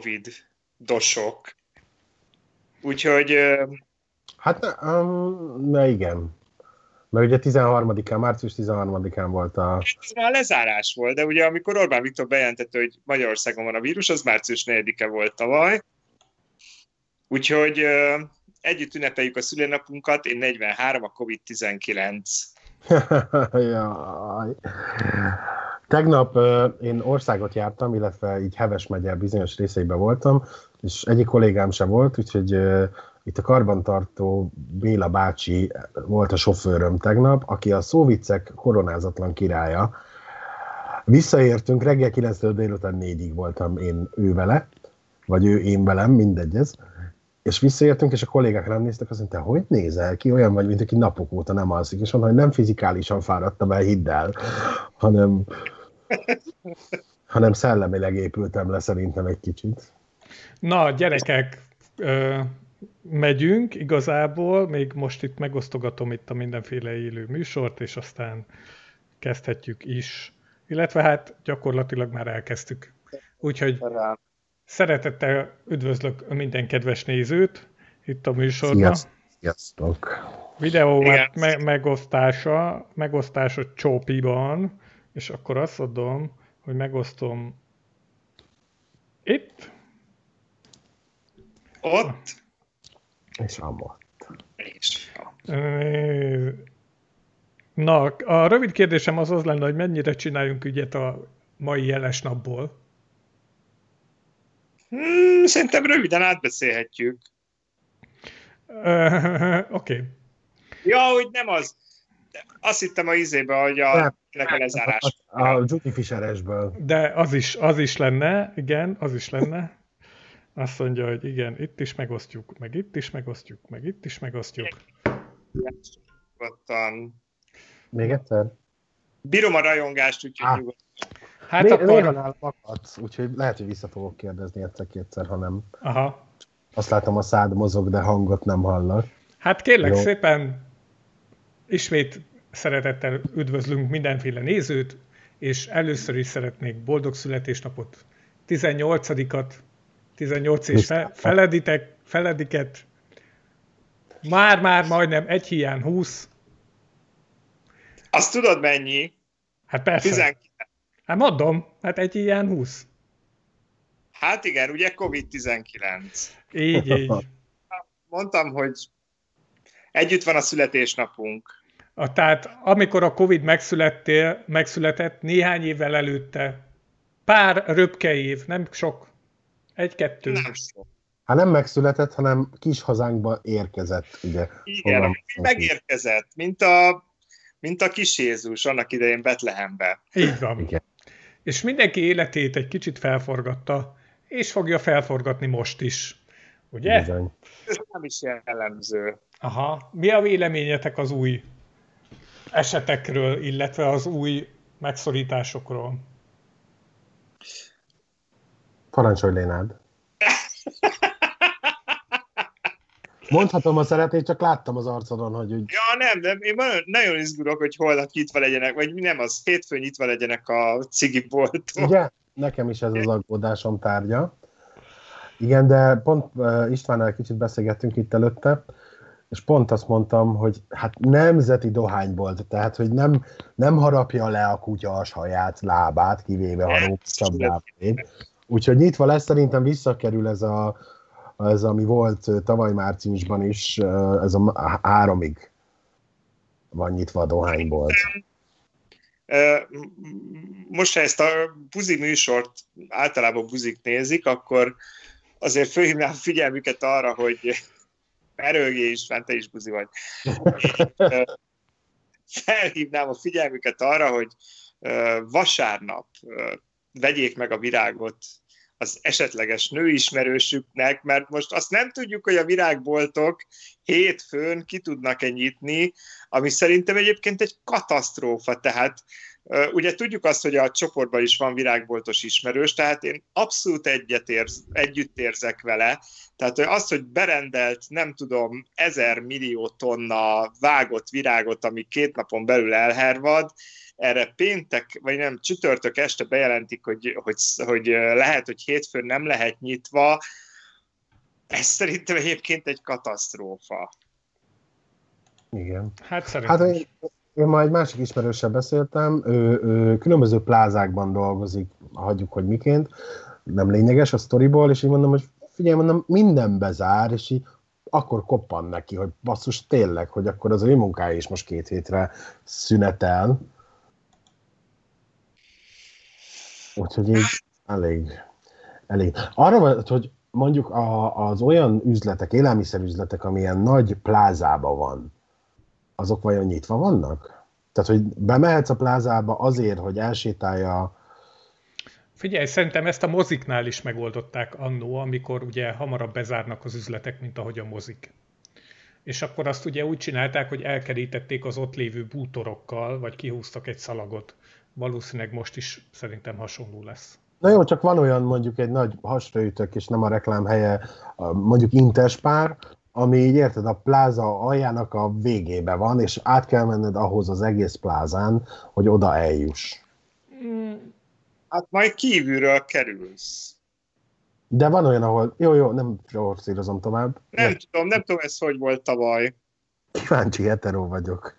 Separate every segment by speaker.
Speaker 1: Covid dosok. Úgyhogy...
Speaker 2: Hát, um, na igen. Mert ugye 13-án, március 13-án volt a...
Speaker 1: Ez már lezárás volt, de ugye amikor Orbán Viktor bejelentette, hogy Magyarországon van a vírus, az március 4-e volt tavaly. Úgyhogy uh, együtt ünnepeljük a szülőnapunkat, én 43, a Covid-19.
Speaker 2: Jaj. Tegnap én országot jártam, illetve így Heves megye bizonyos részeiben voltam, és egyik kollégám sem volt, úgyhogy itt a karbantartó Béla bácsi volt a sofőröm tegnap, aki a szóvicek koronázatlan királya. Visszaértünk, reggel 9-től délután 4-ig voltam én ő vele, vagy ő én velem, mindegy ez. És visszaértünk, és a kollégák rám néztek, azt mondta, hogy nézel ki, olyan vagy, mint aki napok óta nem alszik. És mondta, hogy nem fizikálisan fáradtam el, hidd el, hanem, hanem szellemileg épültem le szerintem egy kicsit.
Speaker 3: Na, gyerekek, megyünk igazából, még most itt megosztogatom itt a mindenféle élő műsort, és aztán kezdhetjük is. Illetve hát gyakorlatilag már elkezdtük. Úgyhogy szeretettel üdvözlök minden kedves nézőt itt a műsorban.
Speaker 2: Sziasztok!
Speaker 3: Videó me- megosztása, megosztása csópiban, és akkor azt adom, hogy megosztom itt.
Speaker 1: Ott.
Speaker 2: És amott. És
Speaker 3: Na, a rövid kérdésem az az lenne, hogy mennyire csináljunk ügyet a mai jeles napból?
Speaker 1: Hmm, szerintem röviden átbeszélhetjük.
Speaker 3: Oké. Okay.
Speaker 1: Ja, hogy nem az. Azt hittem a izébe, hogy a, a lezárás.
Speaker 2: A, a, a Judy Fisheresből.
Speaker 3: De az is, az is lenne, igen, az is lenne. Azt mondja, hogy igen, itt is megosztjuk, meg itt is megosztjuk, meg itt is megosztjuk.
Speaker 1: Nyugodtan.
Speaker 2: Még egyszer?
Speaker 1: Bírom a rajongást, úgyhogy ah. nyugodtan.
Speaker 2: Hát Né- akkor... Néha nálam akadsz, úgyhogy lehet, hogy vissza fogok kérdezni egyszer-kétszer, ha nem.
Speaker 3: Aha.
Speaker 2: Azt látom, a szád mozog, de hangot nem hallak.
Speaker 3: Hát kérlek Jó. szépen, ismét szeretettel üdvözlünk mindenféle nézőt, és először is szeretnék boldog születésnapot, 18-at 18 és fe, feleditek, felediket, már-már majdnem egy hiány 20.
Speaker 1: Azt tudod mennyi?
Speaker 3: Hát persze. 19. Hát mondom, hát egy hiány 20.
Speaker 1: Hát igen, ugye COVID-19.
Speaker 3: Így, így.
Speaker 1: Mondtam, hogy együtt van a születésnapunk.
Speaker 3: A, tehát amikor a Covid megszülettél, megszületett, néhány évvel előtte, pár röpke év, nem sok, egy-kettő. Nem sok.
Speaker 2: Hát nem megszületett, hanem kis hazánkba érkezett, ugye.
Speaker 1: Igen, megérkezett, mint a, mint a kis Jézus annak idején Betlehembe.
Speaker 3: Így van. Igen. És mindenki életét egy kicsit felforgatta, és fogja felforgatni most is. Ugye?
Speaker 1: Bizony. Ez nem is jellemző.
Speaker 3: Aha. Mi a véleményetek az új esetekről, illetve az új megszorításokról?
Speaker 2: Parancsolj, Lénád. Mondhatom, ha szeretnéd, csak láttam az arcodon, hogy úgy...
Speaker 1: Ja, nem, nem, én nagyon izgulok, hogy holnap nyitva legyenek, vagy nem az, hétfőn nyitva legyenek a cigiboltok.
Speaker 2: Ugye? Nekem is ez az aggódásom tárgya. Igen, de pont uh, Istvánnal kicsit beszélgettünk itt előtte, és pont azt mondtam, hogy hát nemzeti dohánybolt, tehát hogy nem, nem harapja le a kutya a saját lábát, kivéve ha rókasabb lábét, Úgyhogy nyitva lesz, szerintem visszakerül ez, a, ez ami volt tavaly márciusban is, ez a háromig van nyitva a dohányból.
Speaker 1: Most, ha ezt a buzi műsort általában buzik nézik, akkor azért fölhívnám figyelmüket arra, hogy Erőgé is, te is buzi vagy. Felhívnám a figyelmüket arra, hogy vasárnap vegyék meg a virágot az esetleges nőismerősüknek, mert most azt nem tudjuk, hogy a virágboltok hétfőn ki tudnak-e nyitni, ami szerintem egyébként egy katasztrófa, tehát Ugye tudjuk azt, hogy a csoportban is van virágboltos ismerős, tehát én abszolút egyetérz, együtt érzek vele. Tehát az, hogy berendelt, nem tudom, ezer millió tonna vágott virágot, ami két napon belül elhervad, erre péntek, vagy nem, csütörtök este bejelentik, hogy, hogy, hogy lehet, hogy hétfőn nem lehet nyitva, ez szerintem egyébként egy katasztrófa.
Speaker 2: Igen.
Speaker 3: Hát szerintem
Speaker 2: Hát én, már egy másik ismerőssel beszéltem, ő, ő különböző plázákban dolgozik, hagyjuk, hogy miként, nem lényeges a sztoriból, és így mondom, hogy figyelj, mondom, minden bezár, és így akkor koppan neki, hogy basszus, tényleg, hogy akkor az ő munkája is most két hétre szünetel. Úgyhogy így elég, elég. Arra hogy mondjuk a, az olyan üzletek, élelmiszerüzletek, amilyen nagy plázában van, azok vajon nyitva vannak? Tehát, hogy bemehetsz a plázába azért, hogy elsétálja
Speaker 3: Figyelj, szerintem ezt a moziknál is megoldották annó, amikor ugye hamarabb bezárnak az üzletek, mint ahogy a mozik. És akkor azt ugye úgy csinálták, hogy elkerítették az ott lévő bútorokkal, vagy kihúztak egy szalagot. Valószínűleg most is szerintem hasonló lesz.
Speaker 2: Na jó, csak van olyan mondjuk egy nagy hasraütök, és nem a reklám helye, mondjuk Interspár, ami így érted, a pláza aljának a végébe van, és át kell menned ahhoz az egész plázán, hogy oda eljuss.
Speaker 3: Mm,
Speaker 1: Hát majd kívülről kerülsz.
Speaker 2: De van olyan, ahol, jó, jó, nem forszírozom tovább.
Speaker 1: Nem tudom, nem tudom, ez hogy volt tavaly.
Speaker 2: Kíváncsi hetero vagyok.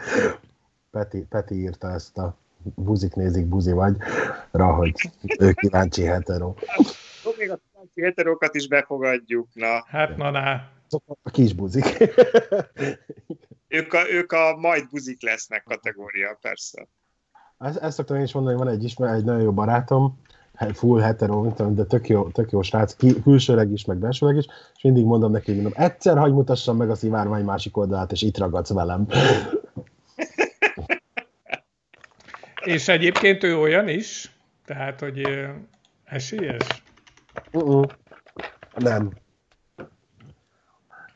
Speaker 2: Peti, Peti írta ezt a buzik nézik, buzi vagy, rá, hogy ő kíváncsi hetero.
Speaker 1: Jó, még a kíváncsi heterókat is befogadjuk, na.
Speaker 3: hát na, na.
Speaker 2: Azok a kis buzik.
Speaker 1: Ők a, ők a majd buzik lesznek kategória, persze.
Speaker 2: Ezt, ezt szoktam én is mondani, van egy ismer, egy nagyon jó barátom, full hetero, de tök jó, tök jó srác, ki, külsőleg is, meg belsőleg is, és mindig mondom neki, mondom, egyszer hagy mutassam meg a szivárvány másik oldalát, és itt ragadsz velem.
Speaker 3: És egyébként ő olyan is, tehát, hogy esélyes.
Speaker 2: Uh-uh. Nem.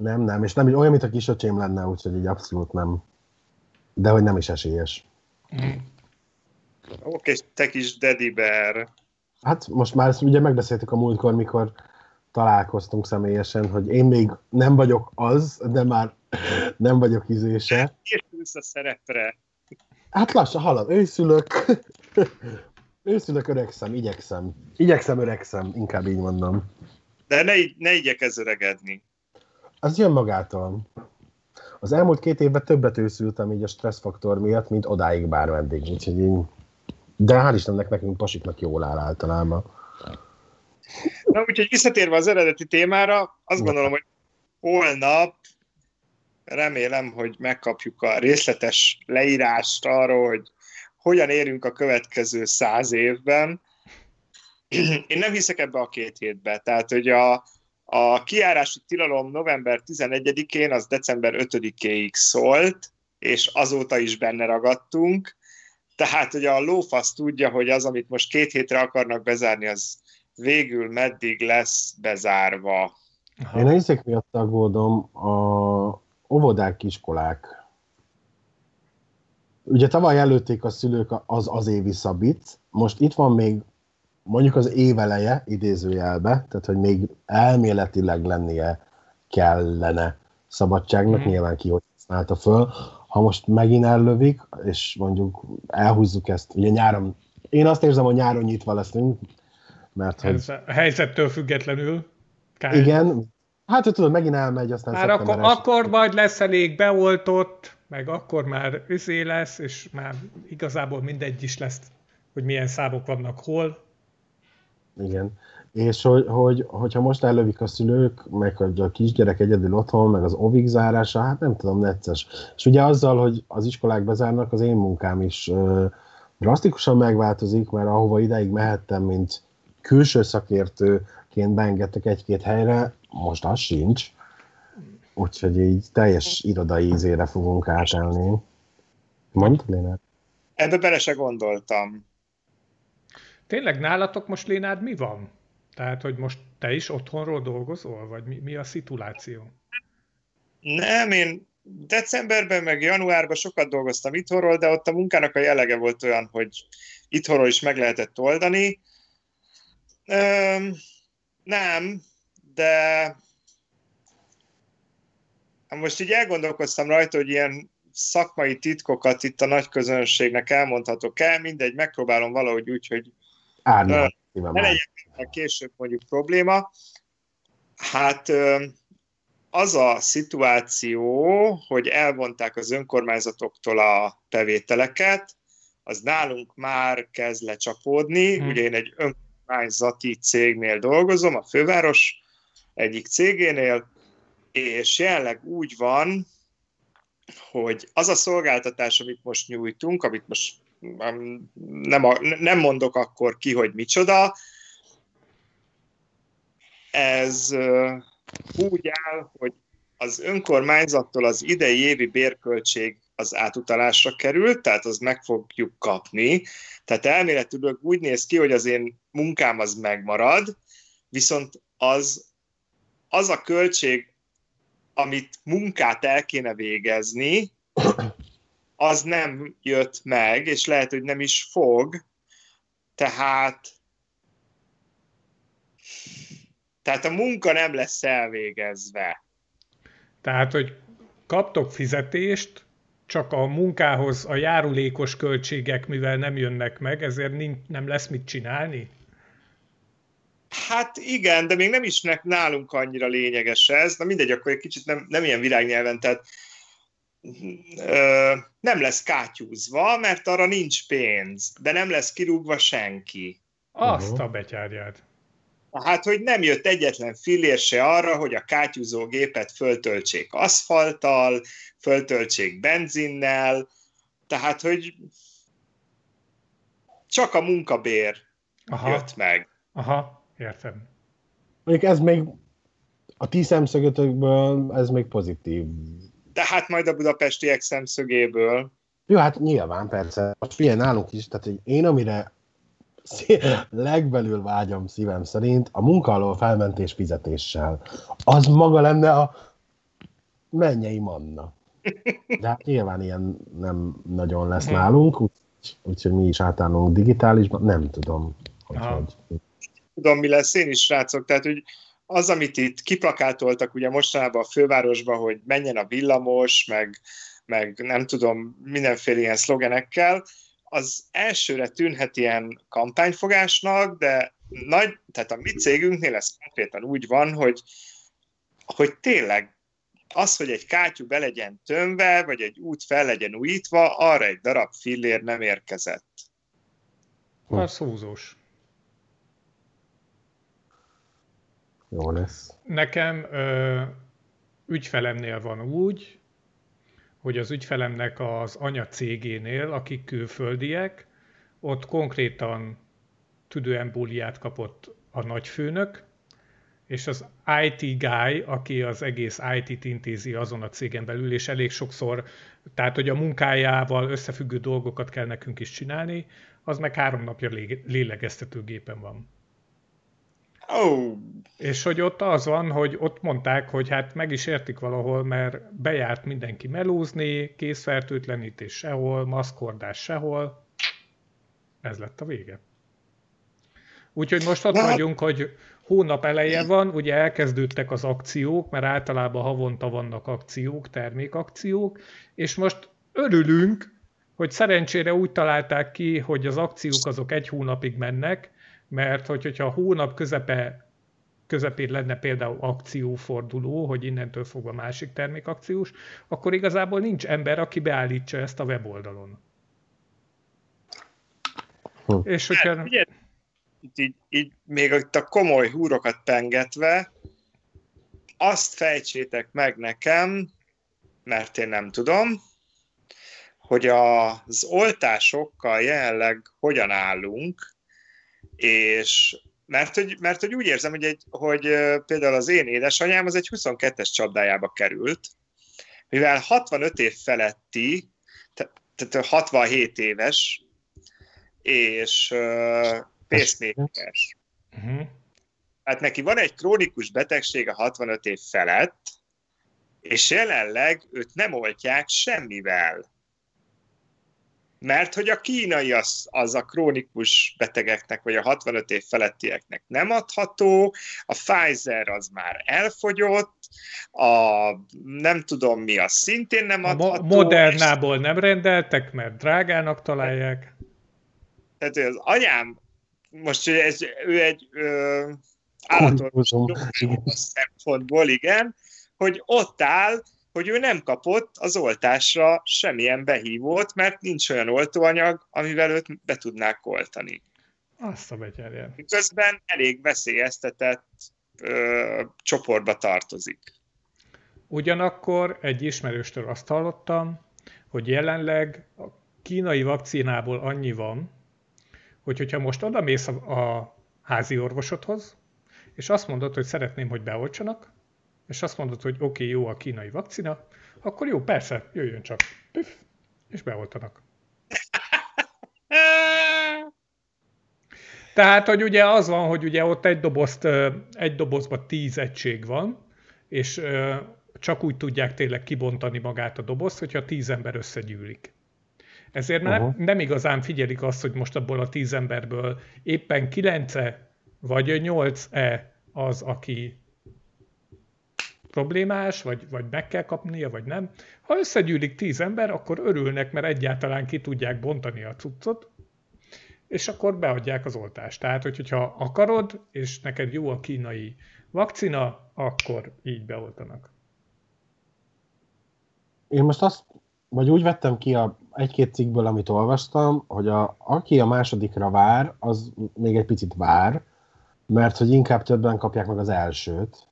Speaker 2: Nem, nem, és nem olyan, mint a kisöcsém lenne, úgyhogy így abszolút nem. De hogy nem is esélyes.
Speaker 3: Mm.
Speaker 1: Oké, te kis Daddy Bear.
Speaker 2: Hát most már ezt ugye megbeszéltük a múltkor, mikor találkoztunk személyesen, hogy én még nem vagyok az, de már nem vagyok izése.
Speaker 1: Értülsz a szerepre.
Speaker 2: Hát lassan halad, őszülök. őszülök, öregszem, igyekszem. Igyekszem, öregszem, inkább így mondom.
Speaker 1: De ne, ne igyekezz öregedni.
Speaker 2: Az jön magától. Az elmúlt két évben többet őszültem így a stresszfaktor miatt, mint odáig bármeddig. Úgyhogy így... De hál' Istennek nekünk pasiknak jól áll általában.
Speaker 1: Na, úgyhogy visszatérve az eredeti témára, azt gondolom, hogy holnap remélem, hogy megkapjuk a részletes leírást arról, hogy hogyan érünk a következő száz évben. Én nem hiszek ebbe a két hétbe. Tehát, hogy a, a kiárási tilalom november 11-én, az december 5-éig szólt, és azóta is benne ragadtunk. Tehát, hogy a lófasz tudja, hogy az, amit most két hétre akarnak bezárni, az végül meddig lesz bezárva.
Speaker 2: Én a hiszek miatt aggódom a óvodák, iskolák. Ugye tavaly előtték a szülők az az évi szabit, most itt van még mondjuk az éveleje idézőjelbe, tehát hogy még elméletileg lennie kellene szabadságnak,
Speaker 3: Mhm.
Speaker 2: nyilván ki hogy használta föl. Ha most megint ellövik, és mondjuk elhúzzuk ezt, ugye nyáron, én azt érzem, hogy nyáron nyitva leszünk, mert hogy
Speaker 3: Ez a helyzettől függetlenül. Kár.
Speaker 2: igen, hát hogy tudod, megint elmegy, aztán
Speaker 3: Már akkor,
Speaker 2: első-
Speaker 3: akkor majd lesz elég beoltott, meg akkor már üzé lesz, és már igazából mindegy is lesz, hogy milyen számok vannak hol.
Speaker 2: Igen. És hogy, hogy, hogyha most ellövik a szülők, meg a kisgyerek egyedül otthon, meg az ovig zárása, hát nem tudom, necces. És ugye azzal, hogy az iskolák bezárnak, az én munkám is ö, drasztikusan megváltozik, mert ahova ideig mehettem, mint külső szakértőként beengedtek egy-két helyre, most az sincs. Úgyhogy így teljes irodai ízére fogunk átállni. Mondd, Léna?
Speaker 1: Ebbe bele se gondoltam.
Speaker 3: Tényleg nálatok most, Lénád, mi van? Tehát, hogy most te is otthonról dolgozol, vagy mi, mi a szituáció?
Speaker 1: Nem, én decemberben meg januárban sokat dolgoztam itthonról, de ott a munkának a jellege volt olyan, hogy itthonról is meg lehetett oldani. Öm, nem, de Hát most így elgondolkoztam rajta, hogy ilyen szakmai titkokat itt a nagy közönségnek elmondhatok el, mindegy, megpróbálom valahogy úgy, hogy
Speaker 2: Árnyal,
Speaker 1: ne legyen később mondjuk probléma. Hát az a szituáció, hogy elvonták az önkormányzatoktól a bevételeket, az nálunk már kezd lecsapódni. Hmm. Ugye én egy önkormányzati cégnél dolgozom, a főváros egyik cégénél, és jelenleg úgy van, hogy az a szolgáltatás, amit most nyújtunk, amit most nem, a, nem mondok akkor ki, hogy micsoda, ez úgy áll, hogy az önkormányzattól az idei évi bérköltség az átutalásra került, tehát az meg fogjuk kapni. Tehát elméletileg úgy néz ki, hogy az én munkám az megmarad, viszont az, az a költség, amit munkát el kéne végezni, az nem jött meg, és lehet, hogy nem is fog. Tehát tehát a munka nem lesz elvégezve.
Speaker 3: Tehát, hogy kaptok fizetést, csak a munkához a járulékos költségek, mivel nem jönnek meg, ezért nem lesz mit csinálni?
Speaker 1: Hát igen, de még nem is nálunk annyira lényeges ez. Na mindegy, akkor egy kicsit nem, nem ilyen virágnyelven, tehát ö, nem lesz kátyúzva, mert arra nincs pénz, de nem lesz kirúgva senki.
Speaker 3: Azt a betyárját.
Speaker 1: Hát, hogy nem jött egyetlen fillér se arra, hogy a kátyúzó gépet föltöltsék aszfalttal, föltöltsék benzinnel, tehát, hogy csak a munkabér Aha. jött meg.
Speaker 3: Aha, értem.
Speaker 2: Mondjuk ez még a ti szemszögötökből ez még pozitív.
Speaker 1: De hát majd a budapestiek szemszögéből.
Speaker 2: Jó, hát nyilván, persze. Most figyelj, nálunk is, tehát én amire legbelül vágyom szívem szerint a munka alól felmentés fizetéssel. Az maga lenne a mennyei manna. De hát nyilván ilyen nem nagyon lesz nálunk, úgyhogy mi is átállunk digitálisban, nem tudom. Hogy, hogy...
Speaker 1: Tudom, mi lesz én is, srácok, tehát hogy az, amit itt kiplakátoltak ugye mostanában a fővárosban, hogy menjen a villamos, meg, meg nem tudom, mindenféle ilyen szlogenekkel, az elsőre tűnhet ilyen kampányfogásnak, de nagy, tehát a mi cégünknél ez konkrétan úgy van, hogy, hogy tényleg az, hogy egy kátyú be legyen tömve, vagy egy út fel legyen újítva, arra egy darab fillér nem érkezett.
Speaker 3: Az húzós.
Speaker 2: Jó lesz.
Speaker 3: Nekem ö, ügyfelemnél van úgy, hogy az ügyfelemnek az anya cégénél, akik külföldiek, ott konkrétan tüdőembóliát kapott a nagyfőnök, és az IT guy, aki az egész IT-t intézi azon a cégen belül, és elég sokszor, tehát hogy a munkájával összefüggő dolgokat kell nekünk is csinálni, az meg három napja lélegeztetőgépen van.
Speaker 1: Oh.
Speaker 3: És hogy ott az van, hogy ott mondták, hogy hát meg is értik valahol, mert bejárt mindenki melózni, készfertőtlenítés sehol, maszkordás sehol. Ez lett a vége. Úgyhogy most ott vagyunk, hogy hónap eleje van, ugye elkezdődtek az akciók, mert általában havonta vannak akciók, termékakciók, és most örülünk, hogy szerencsére úgy találták ki, hogy az akciók azok egy hónapig mennek, mert hogy, hogyha a hónap közepe közepén lenne például akcióforduló, hogy innentől fogva másik termékakciós, akkor igazából nincs ember, aki beállítsa ezt a weboldalon.
Speaker 1: Hm. És hogyha... Hát, ugye, így, így még itt a komoly húrokat pengetve, azt fejtsétek meg nekem, mert én nem tudom, hogy az oltásokkal jelenleg hogyan állunk, és mert hogy, mert hogy úgy érzem, hogy, egy, hogy például az én édesanyám az egy 22-es csapdájába került, mivel 65 év feletti, tehát 67 éves, és uh, pacemakeres. Uh-huh. Hát neki van egy krónikus betegsége 65 év felett, és jelenleg őt nem oltják semmivel. Mert hogy a kínai az, az a krónikus betegeknek, vagy a 65 év felettieknek nem adható, a Pfizer az már elfogyott, a nem tudom mi, az szintén nem adható. A
Speaker 3: Modernából és... nem rendeltek, mert drágának találják.
Speaker 1: Tehát az anyám, most ez, ő egy ö, állatos szempontból, igen, hogy ott áll, hogy ő nem kapott az oltásra semmilyen behívót, mert nincs olyan oltóanyag, amivel őt be tudnák oltani.
Speaker 3: Azt a betyárján.
Speaker 1: Közben elég veszélyeztetett ö, csoportba tartozik.
Speaker 3: Ugyanakkor egy ismerőstől azt hallottam, hogy jelenleg a kínai vakcinából annyi van, hogy hogyha most odamész a, a házi orvosodhoz, és azt mondod, hogy szeretném, hogy beoltsanak, és azt mondod, hogy oké, okay, jó a kínai vakcina, akkor jó, persze, jöjjön csak. Püff, és beoltanak. Tehát, hogy ugye az van, hogy ugye ott egy, dobozt, egy dobozban tíz egység van, és csak úgy tudják tényleg kibontani magát a dobozt, hogyha tíz ember összegyűlik. Ezért uh-huh. nem, nem igazán figyelik azt, hogy most abból a tíz emberből éppen kilence vagy nyolc-e az, aki problémás, vagy, vagy meg kell kapnia, vagy nem. Ha összegyűlik tíz ember, akkor örülnek, mert egyáltalán ki tudják bontani a cuccot, és akkor beadják az oltást. Tehát, hogyha akarod, és neked jó a kínai vakcina, akkor így beoltanak.
Speaker 2: Én most azt, vagy úgy vettem ki a egy-két cikkből, amit olvastam, hogy a, aki a másodikra vár, az még egy picit vár, mert hogy inkább többen kapják meg az elsőt,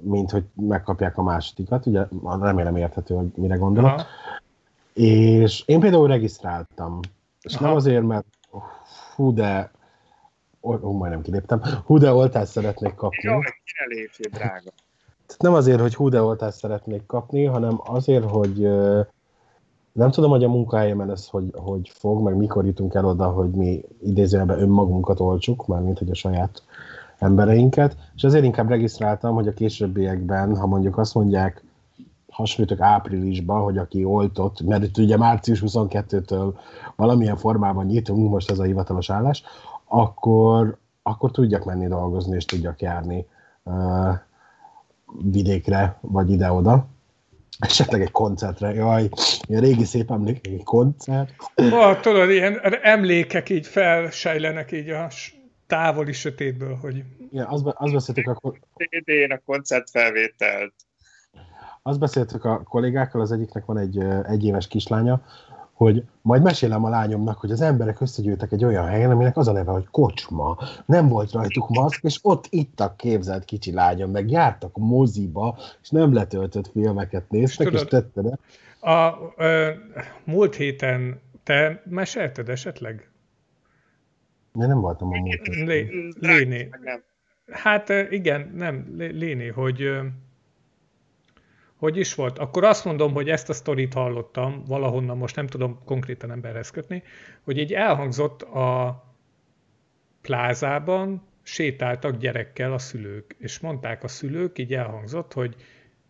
Speaker 2: mint hogy megkapják a másodikat. Ugye remélem érthető, hogy mire gondolok. Aha. És én például regisztráltam. És Aha. nem azért, mert hú, de ó, ó, majdnem kiléptem, hú, de oltást szeretnék kapni.
Speaker 1: Jó, kire lépjél, drága.
Speaker 2: Nem azért, hogy hú, de oltást szeretnék kapni, hanem azért, hogy nem tudom, hogy a munkahelyemen ez hogy, hogy fog, meg mikor jutunk el oda, hogy mi idézőjelben önmagunkat olcsuk, mármint hogy a saját embereinket, és ezért inkább regisztráltam, hogy a későbbiekben, ha mondjuk azt mondják, hasonlítok áprilisban, hogy aki oltott, mert itt ugye március 22-től valamilyen formában nyitunk, most ez a hivatalos állás, akkor, akkor tudjak menni dolgozni, és tudjak járni uh, vidékre, vagy ide-oda. Esetleg egy koncertre, jaj, ilyen régi szép emlék, egy koncert.
Speaker 3: Oh, tudod, ilyen emlékek így felsejlenek így a távoli sötétből, hogy...
Speaker 2: Igen, azt, azt beszéltük akkor...
Speaker 1: CD-n a koncertfelvételt.
Speaker 2: Azt beszéltük a kollégákkal, az egyiknek van egy egyéves kislánya, hogy majd mesélem a lányomnak, hogy az emberek összegyűltek egy olyan helyen, aminek az a neve, hogy kocsma. Nem volt rajtuk maszk, és ott ittak képzelt kicsi lányom, meg jártak moziba, és nem letöltött filmeket néztek, Tudod, és tetted
Speaker 3: a, ö, múlt héten te mesélted esetleg?
Speaker 2: Én nem voltam a múlt
Speaker 3: Léné. Hát igen, nem, Léné, hogy hogy is volt? Akkor azt mondom, hogy ezt a sztorit hallottam valahonnan, most nem tudom konkrétan emberhez kötni, hogy így elhangzott a plázában, sétáltak gyerekkel a szülők, és mondták a szülők, így elhangzott, hogy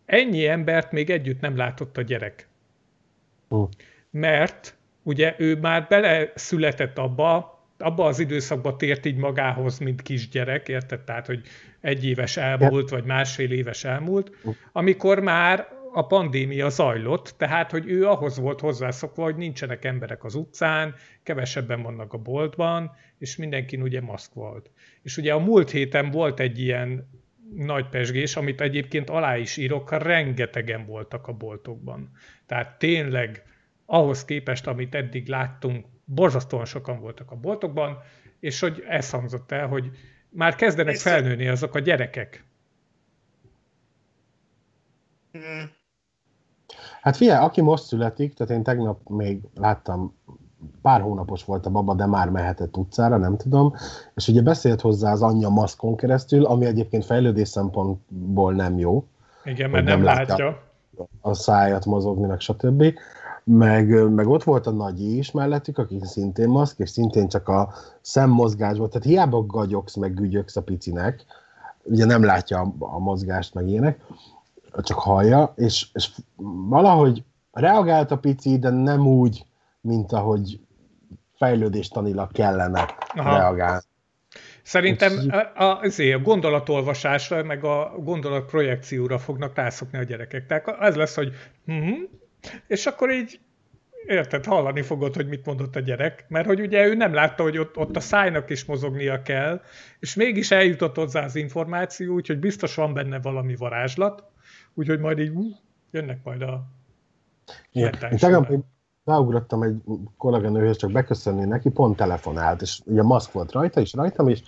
Speaker 3: ennyi embert még együtt nem látott a gyerek. Uh. Mert ugye ő már bele született abba, abba az időszakban tért így magához, mint kisgyerek, érted? Tehát, hogy egy éves elmúlt, vagy másfél éves elmúlt, amikor már a pandémia zajlott, tehát, hogy ő ahhoz volt hozzászokva, hogy nincsenek emberek az utcán, kevesebben vannak a boltban, és mindenkin ugye maszk volt. És ugye a múlt héten volt egy ilyen nagy pesgés, amit egyébként alá is írok, rengetegen voltak a boltokban. Tehát tényleg ahhoz képest, amit eddig láttunk, borzasztóan sokan voltak a boltokban, és hogy ez hangzott el, hogy már kezdenek felnőni azok a gyerekek.
Speaker 2: Hmm. Hát figyelj, aki most születik, tehát én tegnap még láttam, pár hónapos volt a baba, de már mehetett utcára, nem tudom, és ugye beszélt hozzá az anyja maszkon keresztül, ami egyébként fejlődés szempontból nem jó.
Speaker 3: Igen, mert nem, nem látja.
Speaker 2: A szájat mozogni, meg stb meg, meg ott volt a nagyi is mellettük, akik szintén maszk, és szintén csak a szemmozgás volt, tehát hiába gagyogsz, meg gügyöksz a picinek, ugye nem látja a, a mozgást, meg ilyenek, csak hallja, és, és valahogy reagált a pici, de nem úgy, mint ahogy fejlődéstanilag kellene Aha. reagálni.
Speaker 3: Szerintem a, a, a gondolatolvasásra, meg a gondolatprojekcióra fognak rászokni a gyerekek. Tehát ez lesz, hogy hm, és akkor így érted, hallani fogod, hogy mit mondott a gyerek, mert hogy ugye ő nem látta, hogy ott, ott a szájnak is mozognia kell, és mégis eljutott hozzá az információ, úgyhogy biztos van benne valami varázslat, úgyhogy majd így uh, jönnek majd a
Speaker 2: Igen. Tegnap beugrottam egy kolléganőhöz, csak beköszönni neki, pont telefonált, és ugye maszk volt rajta, és rajtam, és,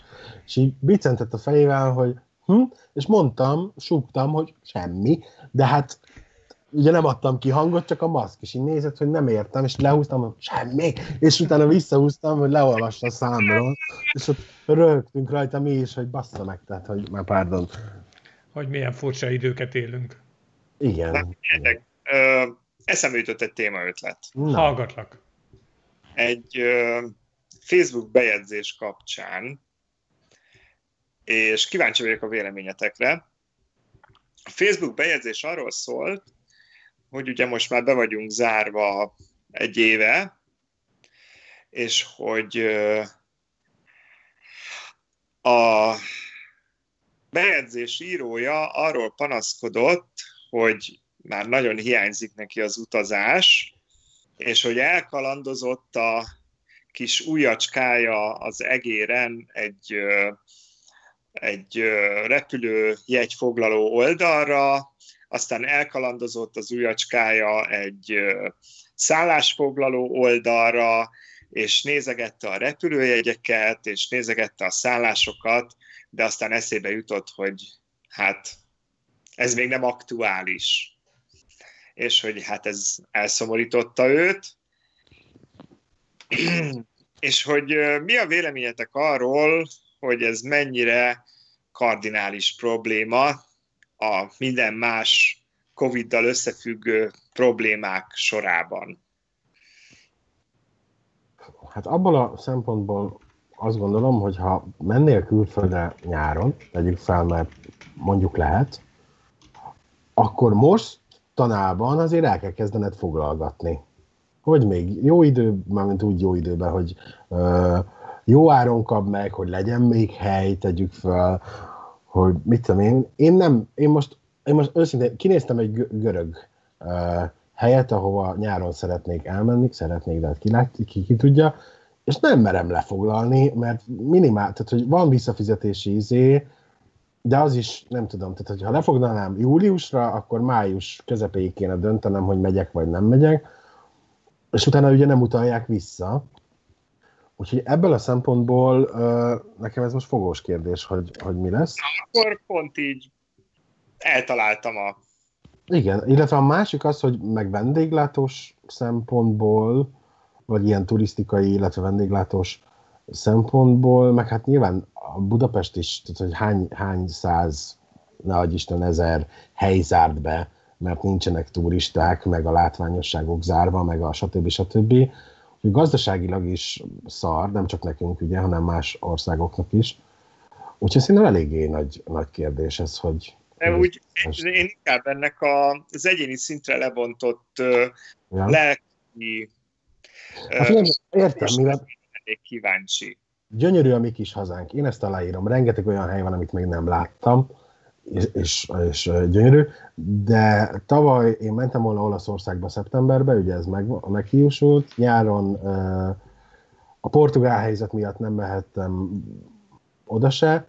Speaker 2: és így bicentett a fejével, hogy hm, és mondtam, súgtam, hogy semmi, de hát ugye nem adtam ki hangot, csak a maszk, és így nézett, hogy nem értem, és lehúztam, hogy semmi, és utána visszahúztam, hogy leolvassa a számról, és ott rögtünk rajta mi is, hogy bassza meg, tehát, hogy már pardon.
Speaker 3: Hogy milyen furcsa időket élünk.
Speaker 2: Igen.
Speaker 1: Ö, eszembe jutott egy témaötlet.
Speaker 3: Na. Hallgatlak.
Speaker 1: Egy ö, Facebook bejegyzés kapcsán, és kíváncsi vagyok a véleményetekre. A Facebook bejegyzés arról szólt, hogy ugye most már be vagyunk zárva egy éve, és hogy a bejegyzés írója arról panaszkodott, hogy már nagyon hiányzik neki az utazás, és hogy elkalandozott a kis újacskája az egéren egy, egy repülő jegyfoglaló oldalra, aztán elkalandozott az ujjacskája egy szállásfoglaló oldalra, és nézegette a repülőjegyeket, és nézegette a szállásokat, de aztán eszébe jutott, hogy hát ez még nem aktuális. És hogy hát ez elszomorította őt. és hogy mi a véleményetek arról, hogy ez mennyire kardinális probléma, a minden más Covid-dal összefüggő problémák sorában?
Speaker 2: Hát abból a szempontból azt gondolom, hogy ha mennél külföldre nyáron, tegyük fel, mert mondjuk lehet, akkor most tanában azért el kell kezdened foglalgatni. Hogy még jó idő, mármint úgy jó időben, hogy ö, jó áron kap meg, hogy legyen még hely, tegyük fel, hogy mit tudom én, én nem, én most, én most őszintén kinéztem egy görög uh, helyet, ahova nyáron szeretnék elmenni, szeretnék, de hát ki, lát, ki, ki tudja, és nem merem lefoglalni, mert minimál, tehát hogy van visszafizetési izé, de az is, nem tudom, tehát hogy ha lefoglalnám júliusra, akkor május közepéig kéne döntenem, hogy megyek vagy nem megyek, és utána ugye nem utalják vissza, Úgyhogy ebből a szempontból nekem ez most fogós kérdés, hogy, hogy mi lesz.
Speaker 1: Akkor pont így eltaláltam a...
Speaker 2: Igen, illetve a másik az, hogy meg vendéglátós szempontból, vagy ilyen turisztikai, illetve vendéglátós szempontból, meg hát nyilván a Budapest is, tehát hogy hány, hány száz, ne adj Isten, ezer hely zárt be, mert nincsenek turisták, meg a látványosságok zárva, meg a stb. stb. stb gazdaságilag is szar, nem csak nekünk, ugye, hanem más országoknak is. Úgyhogy szerintem eléggé nagy, nagy kérdés ez, hogy...
Speaker 1: De úgy, én inkább ennek a, az egyéni szintre lebontott ja. lelki...
Speaker 2: Hát, uh, értem, mivel...
Speaker 1: kíváncsi.
Speaker 2: Gyönyörű a mi kis hazánk. Én ezt aláírom. Rengeteg olyan hely van, amit még nem láttam és, és, és gyönyörű, de tavaly én mentem volna Olaszországba szeptemberbe, ugye ez meg, meghiúsult, nyáron a portugál helyzet miatt nem mehettem oda se,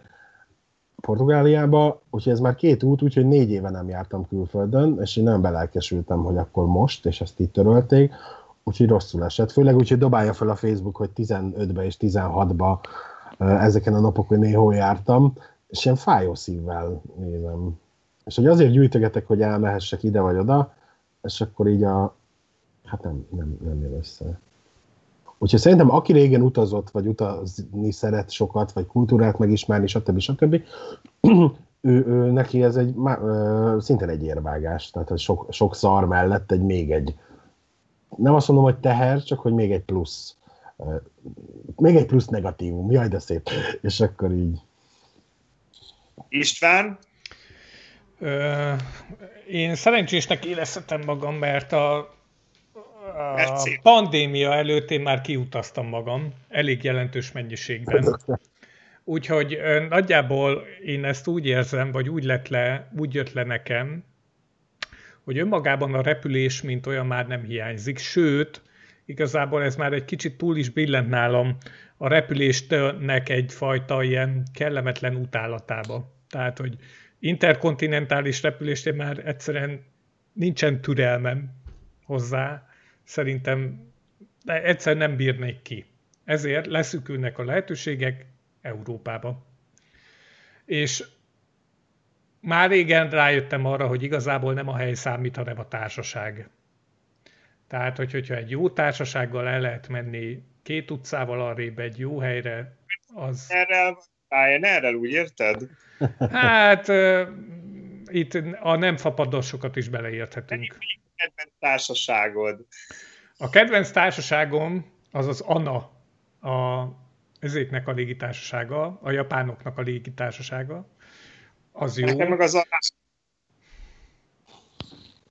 Speaker 2: Portugáliába, úgyhogy ez már két út, úgyhogy négy éve nem jártam külföldön, és én nem belelkesültem, hogy akkor most, és ezt így törölték, úgyhogy rosszul esett. Főleg úgy, hogy dobálja fel a Facebook, hogy 15-be és 16-ba ezeken a napokon néhol jártam, és ilyen fájó szívvel nézem. És hogy azért gyűjtögetek, hogy elmehessek ide vagy oda, és akkor így a... Hát nem, nem, nem jön össze. Úgyhogy szerintem aki régen utazott, vagy utazni szeret sokat, vagy kultúrát megismerni, stb. stb. ő, ő, neki ez egy ö, szintén egy érvágás, tehát sok, sok szar mellett egy még egy, nem azt mondom, hogy teher, csak hogy még egy plusz, még egy plusz negatívum, jaj de szép, és akkor így
Speaker 1: István?
Speaker 3: Ö, én szerencsésnek érezhetem magam, mert a, a pandémia előtt én már kiutaztam magam, elég jelentős mennyiségben. Úgyhogy nagyjából én ezt úgy érzem, vagy úgy lett le, úgy jött le nekem, hogy önmagában a repülés, mint olyan már nem hiányzik, sőt, igazából ez már egy kicsit túl is billent nálam a repülésnek egyfajta ilyen kellemetlen utálatába. Tehát, hogy interkontinentális repülést már egyszerűen nincsen türelmem hozzá, szerintem egyszer nem bírnék ki. Ezért leszükülnek a lehetőségek Európába. És már régen rájöttem arra, hogy igazából nem a hely számít, hanem a társaság. Tehát, hogy, hogyha egy jó társasággal el lehet menni két utcával arrébb egy jó helyre, az...
Speaker 1: Erre erre úgy érted?
Speaker 3: Hát itt a nem fapadosokat is beleérthetünk.
Speaker 1: kedvenc társaságod?
Speaker 3: A kedvenc társaságom az az ANA, a ezéknek a légitársasága, a japánoknak a légitársasága. Az jó.
Speaker 1: Nekem meg az a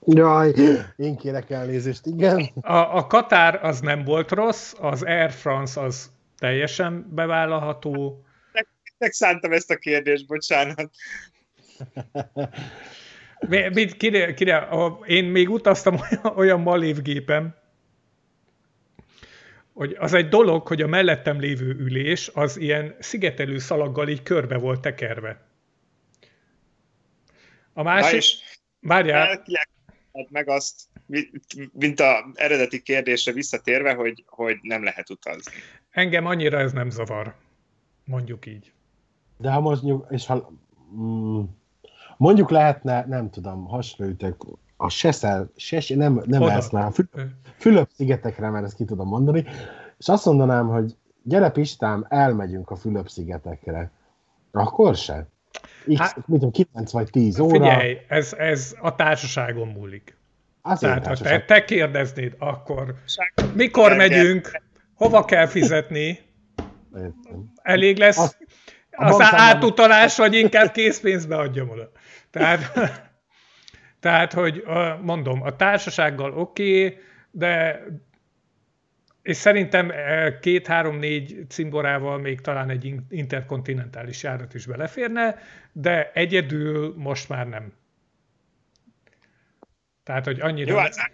Speaker 2: Jaj, én kérek elnézést, igen.
Speaker 3: A, a Katár az nem volt rossz, az Air France az teljesen bevállalható.
Speaker 1: Nek szántam ezt a kérdést, bocsánat.
Speaker 3: Mit, kire, kire, én még utaztam olyan, olyan malévgépen, hogy az egy dolog, hogy a mellettem lévő ülés az ilyen szigetelő szalaggal így körbe volt tekerve. A másik... Várjál
Speaker 1: meg azt, mint a eredeti kérdésre visszatérve, hogy, hogy nem lehet utazni.
Speaker 3: Engem annyira ez nem zavar, mondjuk így.
Speaker 2: De ha most nyug, és ha, mm, mondjuk lehetne, nem tudom, hasonlítok, a Seszel, Ses, nem, nem Esznál, Fülöp-szigetekre, mert ezt ki tudom mondani, és azt mondanám, hogy gyere Pistám, elmegyünk a Fülöp-szigetekre. Akkor se. X, hát, mit tudom, 9 vagy 10 óra.
Speaker 3: Figyelj, ez, ez a társaságon múlik. Azért Tehát, társaság. ha te, te kérdeznéd, akkor mikor megyünk, hova kell fizetni, elég lesz az, az átutalás, vagy inkább készpénzbe adjam oda. Tehát, tehát, hogy mondom, a társasággal oké, okay, de és szerintem eh, két-három-négy cimborával még talán egy interkontinentális járat is beleférne, de egyedül most már nem. Tehát, hogy annyira... Jó, hát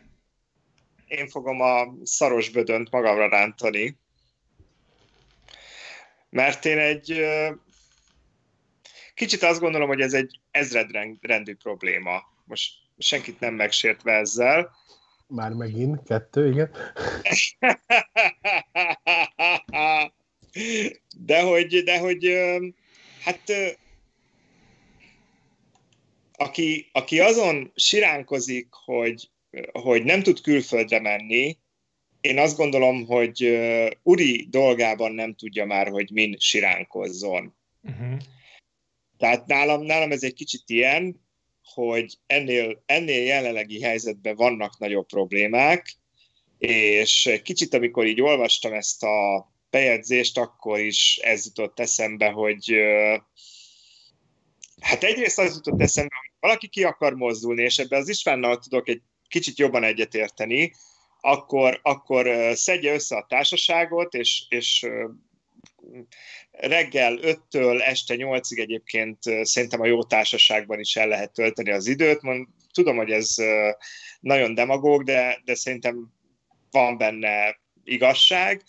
Speaker 1: én fogom a szaros bödönt magamra rántani, mert én egy kicsit azt gondolom, hogy ez egy ezredrendű probléma. Most senkit nem megsértve ezzel,
Speaker 2: már megint, kettő, igen.
Speaker 1: De hogy, de hogy hát aki, aki azon siránkozik, hogy, hogy nem tud külföldre menni, én azt gondolom, hogy Uri dolgában nem tudja már, hogy min siránkozzon. Uh-huh. Tehát nálam, nálam ez egy kicsit ilyen, hogy ennél, ennél jelenlegi helyzetben vannak nagyobb problémák, és kicsit, amikor így olvastam ezt a bejegyzést, akkor is ez jutott eszembe, hogy hát egyrészt az jutott eszembe, hogy valaki ki akar mozdulni, és ebben az Istvánnal tudok egy kicsit jobban egyetérteni, akkor, akkor szedje össze a társaságot, és, és reggel 5-től este 8-ig egyébként szerintem a jó társaságban is el lehet tölteni az időt. Mond, tudom, hogy ez nagyon demagóg, de, de szerintem van benne igazság.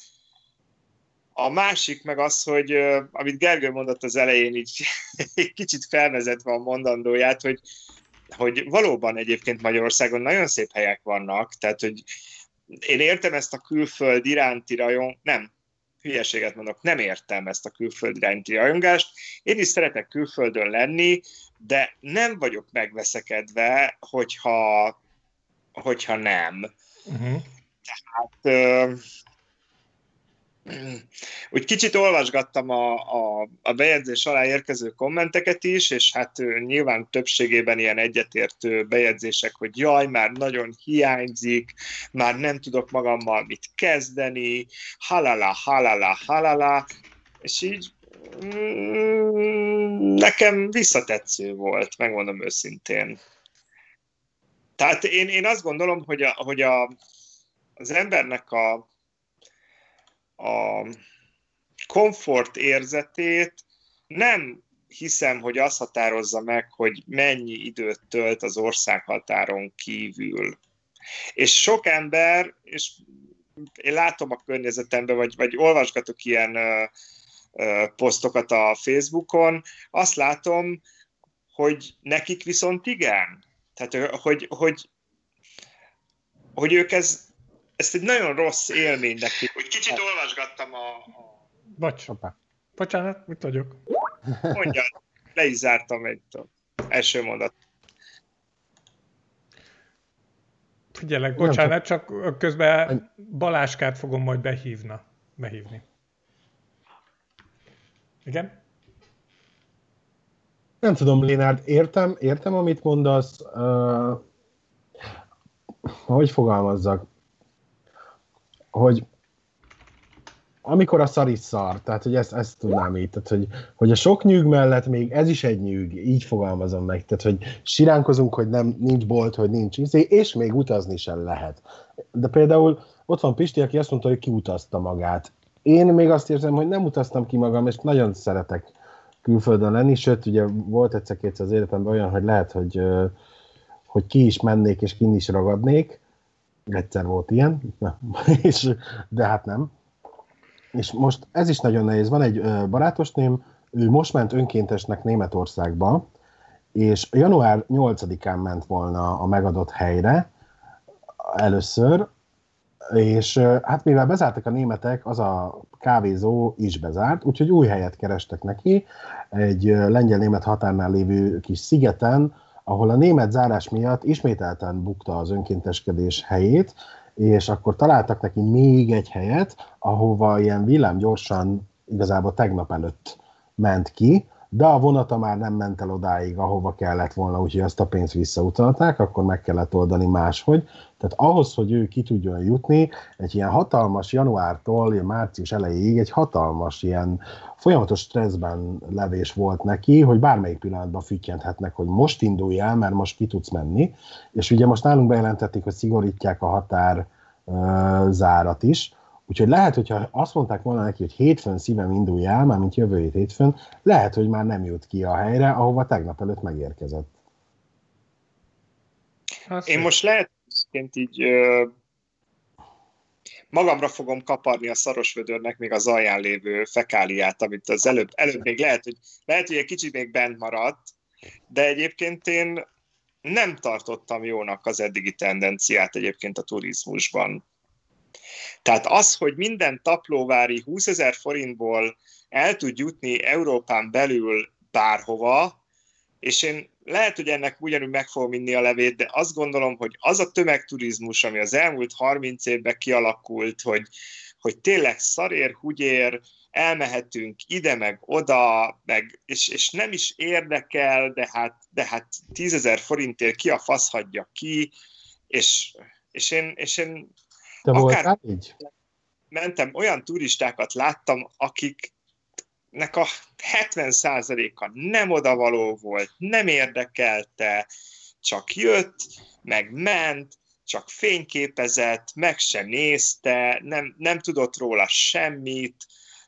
Speaker 1: A másik meg az, hogy amit Gergő mondott az elején, így kicsit felvezetve a mondandóját, hogy, hogy valóban egyébként Magyarországon nagyon szép helyek vannak, tehát hogy én értem ezt a külföld iránti rajon, nem, hülyeséget mondok, nem értem ezt a külföld iránti rajongást. Én is szeretek külföldön lenni, de nem vagyok megveszekedve, hogyha, hogyha nem. Uh-huh. Tehát úgy kicsit olvasgattam a, a, a bejegyzés alá érkező kommenteket is, és hát nyilván többségében ilyen egyetértő bejegyzések, hogy jaj, már nagyon hiányzik, már nem tudok magammal mit kezdeni, halala, halala, halala, és így mm, nekem visszatetsző volt, megmondom őszintén. Tehát én, én azt gondolom, hogy a, hogy a az embernek a, a komfort érzetét nem hiszem, hogy azt határozza meg, hogy mennyi időt tölt az országhatáron kívül. És sok ember, és én látom a környezetemben, vagy, vagy olvasgatok ilyen uh, uh, posztokat a Facebookon, azt látom, hogy nekik viszont igen. Tehát, hogy, hogy, hogy ők ez, ezt egy nagyon rossz élmény nekik. Hogy kicsit olvasgattam a... a...
Speaker 3: Bocs. Bocsánat, mit vagyok?
Speaker 1: Mondja, le is zártam egy első mondat.
Speaker 3: Figyelek, bocsánat, csak közben Baláskát fogom majd behívna, behívni. Igen?
Speaker 2: Nem tudom, Lénárd, értem, értem, amit mondasz. Uh, hogy fogalmazzak? Hogy amikor a szar is szar, tehát hogy ezt, ezt tudnám így, tehát hogy, hogy a sok nyűg mellett még ez is egy nyűg, így fogalmazom meg, tehát hogy siránkozunk, hogy nem, nincs bolt, hogy nincs izé, és még utazni sem lehet. De például ott van Pisti, aki azt mondta, hogy kiutazta magát. Én még azt érzem, hogy nem utaztam ki magam, és nagyon szeretek külföldön lenni, sőt, ugye volt egyszer-kétszer az életemben olyan, hogy lehet, hogy, hogy ki is mennék, és kin is ragadnék, egyszer volt ilyen, és, de hát nem és most ez is nagyon nehéz. Van egy barátosném, ő most ment önkéntesnek Németországba, és január 8-án ment volna a megadott helyre először, és hát mivel bezártak a németek, az a kávézó is bezárt, úgyhogy új helyet kerestek neki, egy lengyel-német határnál lévő kis szigeten, ahol a német zárás miatt ismételten bukta az önkénteskedés helyét, és akkor találtak neki még egy helyet, ahova ilyen villám gyorsan igazából tegnap előtt ment ki, de a vonata már nem ment el odáig, ahova kellett volna, úgyhogy azt a pénzt visszautalták, akkor meg kellett oldani máshogy. Tehát ahhoz, hogy ő ki tudjon jutni, egy ilyen hatalmas januártól március elejéig egy hatalmas ilyen folyamatos stresszben levés volt neki, hogy bármelyik pillanatban füttyenthetnek, hogy most indulj el, mert most ki tudsz menni. És ugye most nálunk bejelentették, hogy szigorítják a határ zárat is, Úgyhogy lehet, hogyha azt mondták volna neki, hogy hétfőn szívem indulj el, már mint jövő hét hétfőn, lehet, hogy már nem jut ki a helyre, ahova tegnap előtt megérkezett.
Speaker 1: Én most lehet, így ö, magamra fogom kaparni a szarosvödörnek még az alján lévő fekáliát, amit az előbb, előbb még lehet, hogy, lehet, hogy egy kicsit még bent maradt, de egyébként én nem tartottam jónak az eddigi tendenciát egyébként a turizmusban. Tehát az, hogy minden taplóvári 20 ezer forintból el tud jutni Európán belül bárhova, és én lehet, hogy ennek ugyanúgy meg fogom inni a levét, de azt gondolom, hogy az a tömegturizmus, ami az elmúlt 30 évben kialakult, hogy, hogy tényleg szarér, húgyér, elmehetünk ide, meg oda, meg, és, és nem is érdekel, de hát, de hát tízezer forintért ki a fasz hagyja ki, és, és, én, és én
Speaker 2: te akár voltál így?
Speaker 1: Mentem, olyan turistákat láttam, akiknek a 70%-a nem odavaló volt, nem érdekelte, csak jött, meg ment, csak fényképezett, meg se nézte, nem, nem tudott róla semmit.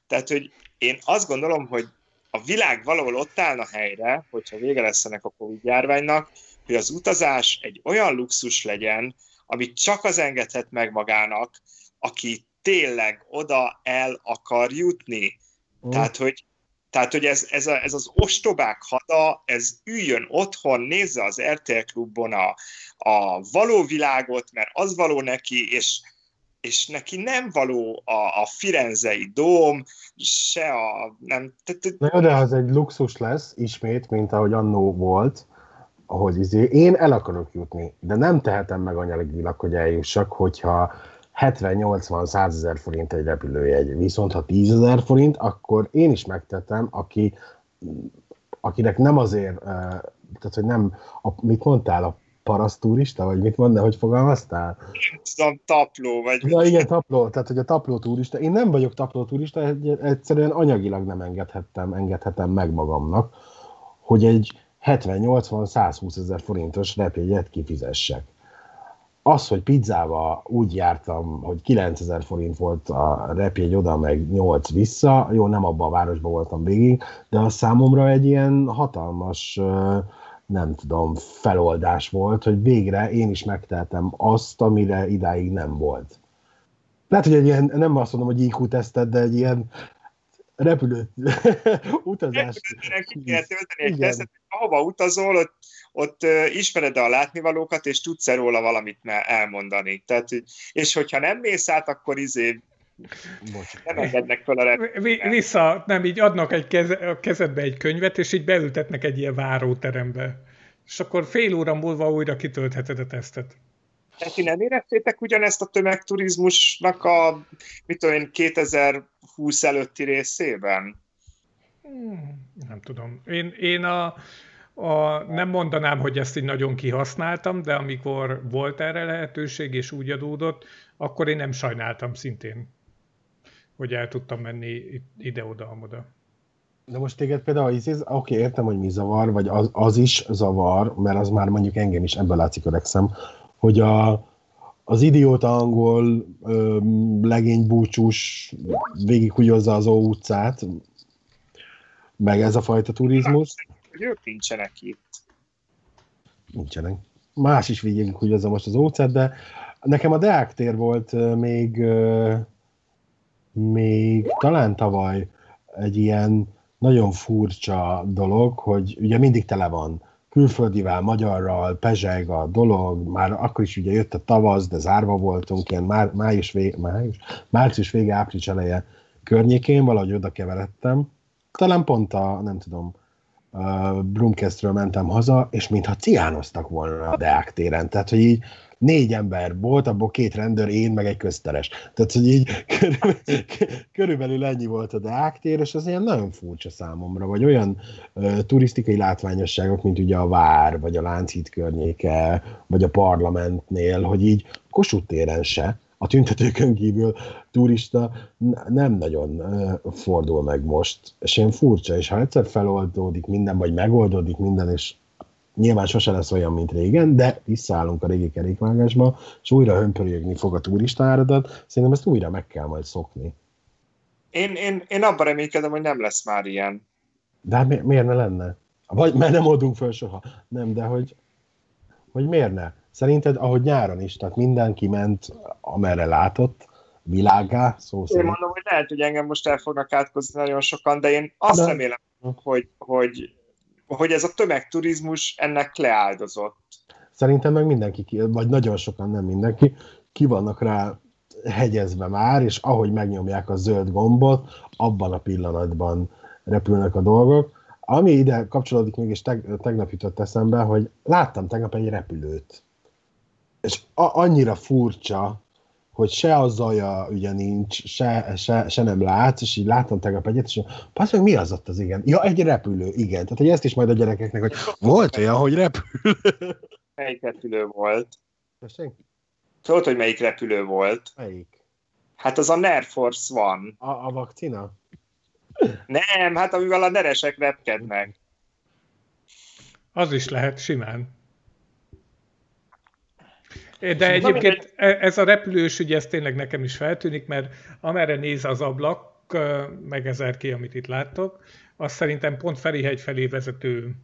Speaker 1: Tehát, hogy én azt gondolom, hogy a világ valahol ott állna helyre, hogyha vége lesz ennek a Covid járványnak, hogy az utazás egy olyan luxus legyen, amit csak az engedhet meg magának, aki tényleg oda el akar jutni. Mm. Tehát, hogy, tehát, hogy ez, ez, a, ez az ostobák hada, ez üljön otthon, nézze az RTL klubon a, a való világot, mert az való neki, és, és neki nem való a, a Firenzei dóm, se a... Nem,
Speaker 2: tehát, Na jó, de az egy luxus lesz, ismét, mint ahogy annó volt, ahogy izé, én el akarok jutni, de nem tehetem meg anyagilag, hogy eljussak, hogyha 70-80-100 ezer forint egy repülőjegy. Viszont ha 10 ezer forint, akkor én is megtettem, aki, akinek nem azért, tehát hogy nem, a, mit mondtál, a parasztúrista, vagy mit mondta, hogy fogalmaztál?
Speaker 1: Tudom, tapló, vagy...
Speaker 2: Ja, igen, tapló, tehát hogy a tapló turista. Én nem vagyok tapló turista, egyszerűen anyagilag nem engedhettem, engedhetem meg magamnak, hogy egy 70-80-120 ezer forintos repjegyet kifizessek. az, hogy pizzával úgy jártam, hogy 9000 forint volt a repjegy oda, meg 8 vissza, jó, nem abban a városban voltam végig, de az számomra egy ilyen hatalmas, nem tudom, feloldás volt, hogy végre én is megteltem azt, amire idáig nem volt. Lehet, hogy egy ilyen, nem azt mondom, hogy IQ tesztet, de egy ilyen repülő utazás.
Speaker 1: Ki kell tölteni egy tesztet, ahova utazol, ott ott ismered a látnivalókat, és tudsz róla valamit elmondani. Tehát, és hogyha nem mész át, akkor izé Bocs. Nem engednek fel a repülőre.
Speaker 3: Vissza, nem, így adnak egy kez, a kezedbe egy könyvet, és így beültetnek egy ilyen váróterembe. És akkor fél óra múlva újra kitöltheted a tesztet.
Speaker 1: Tehát ti nem éreztétek ugyanezt a tömegturizmusnak a, mit tudom én, 2020 előtti részében?
Speaker 3: Hmm, nem tudom. Én, én a, a, nem mondanám, hogy ezt így nagyon kihasználtam, de amikor volt erre lehetőség, és úgy adódott, akkor én nem sajnáltam szintén, hogy el tudtam menni ide-oda-amoda.
Speaker 2: De most téged például az, oké, okay, értem, hogy mi zavar, vagy az, az is zavar, mert az már mondjuk engem is, ebből látszik öregszem, hogy a, az idióta angol ö, legény búcsús végighúgyozza az Ó utcát, meg ez a fajta turizmus
Speaker 1: hogy ők nincsenek itt.
Speaker 2: Nincsenek. Más is az most az ócát, de nekem a Deák tér volt még, még talán tavaly egy ilyen nagyon furcsa dolog, hogy ugye mindig tele van külföldivel, magyarral, pezseg a dolog, már akkor is ugye jött a tavasz, de zárva voltunk, ilyen má, május, vég, május, március vége, április eleje környékén, valahogy oda keveredtem. Talán pont a, nem tudom, Brumkesztről mentem haza, és mintha ciánoztak volna a Deák téren. Tehát, hogy így négy ember volt, abból két rendőr, én, meg egy közteres. Tehát, hogy így körülbelül, körülbelül ennyi volt a Deák és az ilyen nagyon furcsa számomra, vagy olyan uh, turisztikai látványosságok, mint ugye a Vár, vagy a Lánchíd környéke, vagy a parlamentnél, hogy így Kossuth téren se, a tüntetőkön kívül turista nem nagyon fordul meg most, és ilyen furcsa, és ha egyszer feloldódik minden, vagy megoldódik minden, és nyilván sose lesz olyan, mint régen, de visszaállunk a régi kerékvágásba, és újra hömpörjögni fog a turista áradat, szerintem ezt újra meg kell majd szokni.
Speaker 1: Én, én, én abban reménykedem, hogy nem lesz már ilyen.
Speaker 2: De hát mi, miért ne lenne? Vagy mert nem oldunk föl soha. Nem, de hogy, hogy miért ne? Szerinted, ahogy nyáron is, tehát mindenki ment, amerre látott, világá, szó
Speaker 1: Én szerint. mondom, hogy lehet, hogy engem most el fognak átkozni nagyon sokan, de én azt de... remélem, hogy, hogy, hogy ez a tömegturizmus ennek leáldozott.
Speaker 2: Szerintem meg mindenki, vagy nagyon sokan, nem mindenki, ki vannak rá hegyezve már, és ahogy megnyomják a zöld gombot, abban a pillanatban repülnek a dolgok. Ami ide kapcsolódik még, és teg, tegnap jutott eszembe, hogy láttam tegnap egy repülőt és a- annyira furcsa, hogy se a zaja ugye nincs, se, se, se nem látsz, és így láttam tegnap egyet, és azt meg mi az ott az igen? Ja, egy repülő, igen. Tehát, hogy ezt is majd a gyerekeknek, hogy volt olyan, hogy repülő.
Speaker 1: Melyik repülő volt? Tessék? Tudod, hogy melyik repülő volt?
Speaker 2: Melyik?
Speaker 1: Hát az a Air Force van.
Speaker 2: A, a vakcina?
Speaker 1: Nem, hát amivel a neresek repkednek.
Speaker 3: Az is lehet, simán. De egyébként e- ez a repülős ugye ez tényleg nekem is feltűnik, mert amerre néz az ablak, meg ezer ki, amit itt láttok, az szerintem pont Ferihegy felé vezető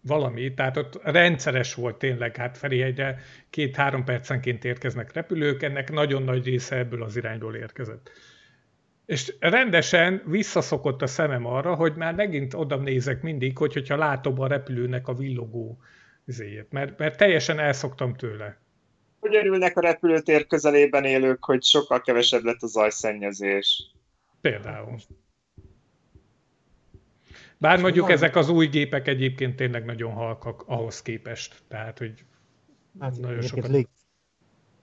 Speaker 3: valami, tehát ott rendszeres volt tényleg, hát Ferihegyre két-három percenként érkeznek repülők, ennek nagyon nagy része ebből az irányból érkezett. És rendesen visszaszokott a szemem arra, hogy már megint oda nézek mindig, hogy, hogyha látom a repülőnek a villogó zéjét, mert, mert teljesen elszoktam tőle.
Speaker 1: Hogy örülnek a repülőtér közelében élők, hogy sokkal kevesebb lett a zajszennyezés.
Speaker 3: Például. Bár mondjuk van. ezek az új gépek egyébként tényleg nagyon halkak ahhoz képest. Tehát, hogy
Speaker 2: hát, nagyon sokat... Lég,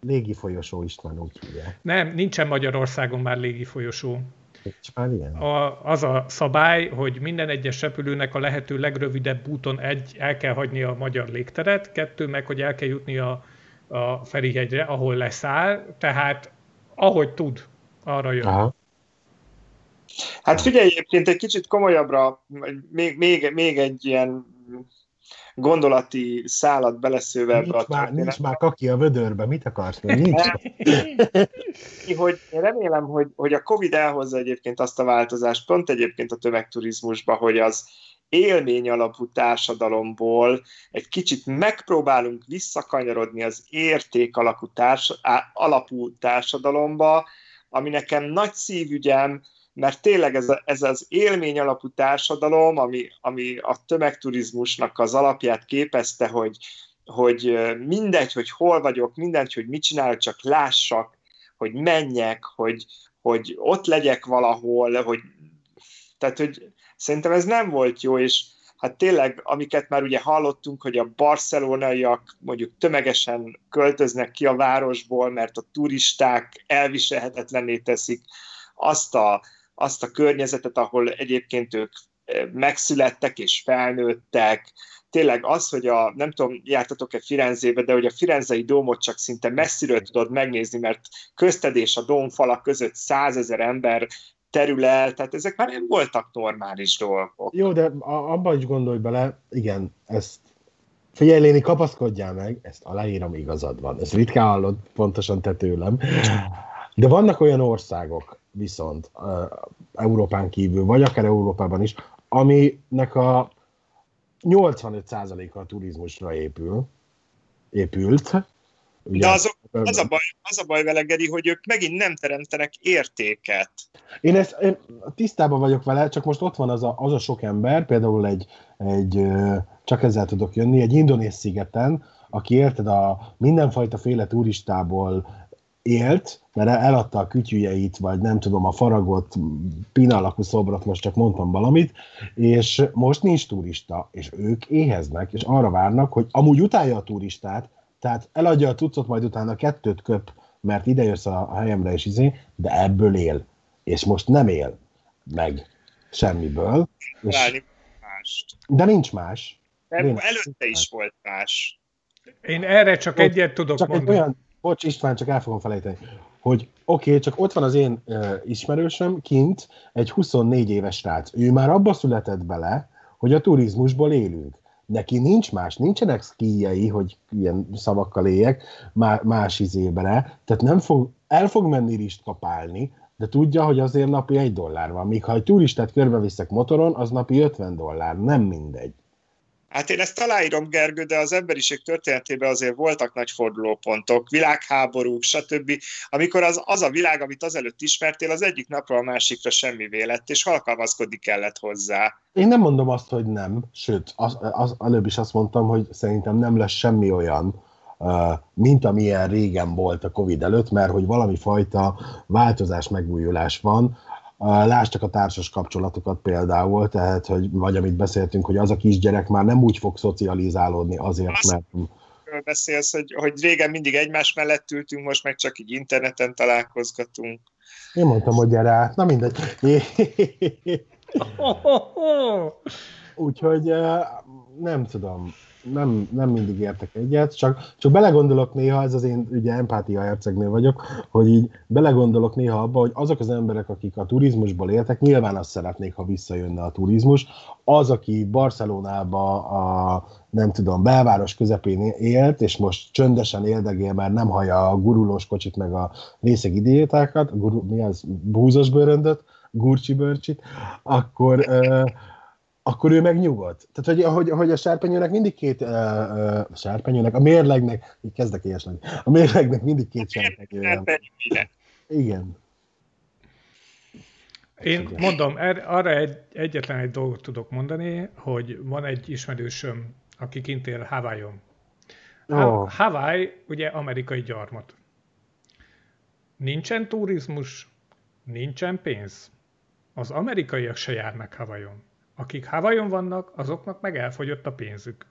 Speaker 2: légi folyosó is van, úgy ugye.
Speaker 3: Nem, nincsen Magyarországon már légi folyosó. A, az a szabály, hogy minden egyes repülőnek a lehető legrövidebb úton egy, el kell hagyni a magyar légteret, kettő meg, hogy el kell jutni a, a Ferihegyre, ahol leszáll, tehát ahogy tud, arra jön. Aha.
Speaker 1: Hát figyelj, egyébként egy kicsit komolyabbra, még, még, még egy ilyen gondolati szállat beleszőve
Speaker 2: nincs a már, Nincs már kaki a vödörbe, mit akarsz? Nincs.
Speaker 1: hogy én remélem, hogy, hogy a Covid elhozza egyébként azt a változást, pont egyébként a tömegturizmusba, hogy az élmény alapú társadalomból egy kicsit megpróbálunk visszakanyarodni az érték alapú, társ, alapú társadalomba, ami nekem nagy szívügyem, mert tényleg ez, a, ez az élmény alapú társadalom, ami, ami a tömegturizmusnak az alapját képezte, hogy, hogy mindegy, hogy hol vagyok, mindegy, hogy mit csinálok, csak lássak, hogy menjek, hogy, hogy ott legyek valahol, hogy, tehát, hogy szerintem ez nem volt jó, és hát tényleg, amiket már ugye hallottunk, hogy a barcelonaiak mondjuk tömegesen költöznek ki a városból, mert a turisták elviselhetetlenné teszik azt a, azt a környezetet, ahol egyébként ők megszülettek és felnőttek. Tényleg az, hogy a, nem tudom, jártatok-e Firenzébe, de hogy a Firenzei dómot csak szinte messziről tudod megnézni, mert közted és a dómfalak között százezer ember terül el, tehát ezek már nem voltak normális dolgok.
Speaker 2: Jó, de abban is gondolj bele, igen, ezt Figyelj, Léni, kapaszkodjál meg, ezt aláírom, igazad van. Ezt ritkán hallod pontosan te tőlem. De vannak olyan országok, viszont Európán kívül, vagy akár Európában is, aminek a 85%-a a turizmusra épül, épült.
Speaker 1: Ugye, De azok, az, a baj, az a baj vele, Geri, hogy ők megint nem teremtenek értéket.
Speaker 2: Én, ezt, én tisztában vagyok vele, csak most ott van az a, az a sok ember, például egy, egy, csak ezzel tudok jönni, egy indonész szigeten, aki érted a mindenfajta féle turistából élt, mert eladta a kütyüjeit, vagy nem tudom, a faragott pinalakú szobrot, most csak mondtam valamit, és most nincs turista, és ők éheznek, és arra várnak, hogy amúgy utálja a turistát, tehát eladja a tucot, majd utána kettőt köp, mert ide jössz a helyemre, és izé, de ebből él. És most nem él meg semmiből. És... De nincs más.
Speaker 1: De nincs előtte más. is volt más.
Speaker 3: Én erre csak egyet tudok
Speaker 2: csak
Speaker 3: mondani.
Speaker 2: Egy olyan, bocs István, csak el fogom felejteni, hogy oké, okay, csak ott van az én uh, ismerősöm kint, egy 24 éves srác. Ő már abba született bele, hogy a turizmusból élünk. Neki nincs más, nincsenek szkíjei, hogy ilyen szavakkal éljek, más izébre, tehát nem fog, el fog menni rist kapálni, de tudja, hogy azért napi egy dollár van. Míg ha egy turistát körbeviszek motoron, az napi 50 dollár, nem mindegy.
Speaker 1: Hát én ezt aláírom, Gergő, de az emberiség történetében azért voltak nagy fordulópontok, világháborúk, stb. Amikor az, az a világ, amit azelőtt ismertél, az egyik napról a másikra semmi lett, és alkalmazkodni kellett hozzá.
Speaker 2: Én nem mondom azt, hogy nem, sőt, az, az, előbb is azt mondtam, hogy szerintem nem lesz semmi olyan, mint amilyen régen volt a Covid előtt, mert hogy valami fajta változás, megújulás van, Lásd a társas kapcsolatokat például, tehát, hogy, vagy amit beszéltünk, hogy az a kisgyerek már nem úgy fog szocializálódni azért, Azt mert...
Speaker 1: beszélsz, hogy, hogy régen mindig egymás mellett ültünk, most meg csak így interneten találkozgatunk.
Speaker 2: Én mondtam, hogy gyere át. Na mindegy. Úgyhogy nem tudom nem, nem mindig értek egyet, csak, csak belegondolok néha, ez az én ugye empátia hercegnél vagyok, hogy így belegondolok néha abba, hogy azok az emberek, akik a turizmusból éltek, nyilván azt szeretnék, ha visszajönne a turizmus. Az, aki Barcelonába a nem tudom, belváros közepén élt, és most csöndesen éldegél, mert nem hallja a gurulós kocsit, meg a részegi diétákat, guru, mi az, búzos bőröndöt, gurcsi bőrcsit, akkor, akkor ő meg nyugodt. Tehát, hogy, hogy, hogy a sárpenyőnek mindig két, uh, uh, a sárpenyőnek, a mérlegnek, így kezdek ilyesnek, a mérlegnek mindig két sárpenyője. Igen.
Speaker 3: Én mondom, er, arra egy, egyetlen egy dolgot tudok mondani, hogy van egy ismerősöm, aki kint él Hawaii-on. Oh. Hawaii ugye amerikai gyarmat. Nincsen turizmus, nincsen pénz. Az amerikaiak se járnak Hawaii-on. Akik Havajon vannak, azoknak meg elfogyott a pénzük.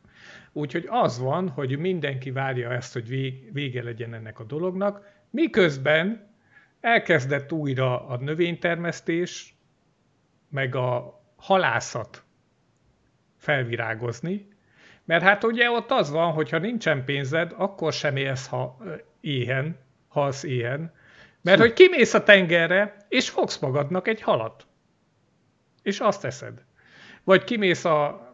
Speaker 3: Úgyhogy az van, hogy mindenki várja ezt, hogy vége legyen ennek a dolognak, miközben elkezdett újra a növénytermesztés, meg a halászat felvirágozni, mert hát ugye ott az van, hogy ha nincsen pénzed, akkor sem élsz ha éhen, halsz éhen, mert hogy kimész a tengerre, és fogsz magadnak egy halat. És azt eszed. Vagy kimész a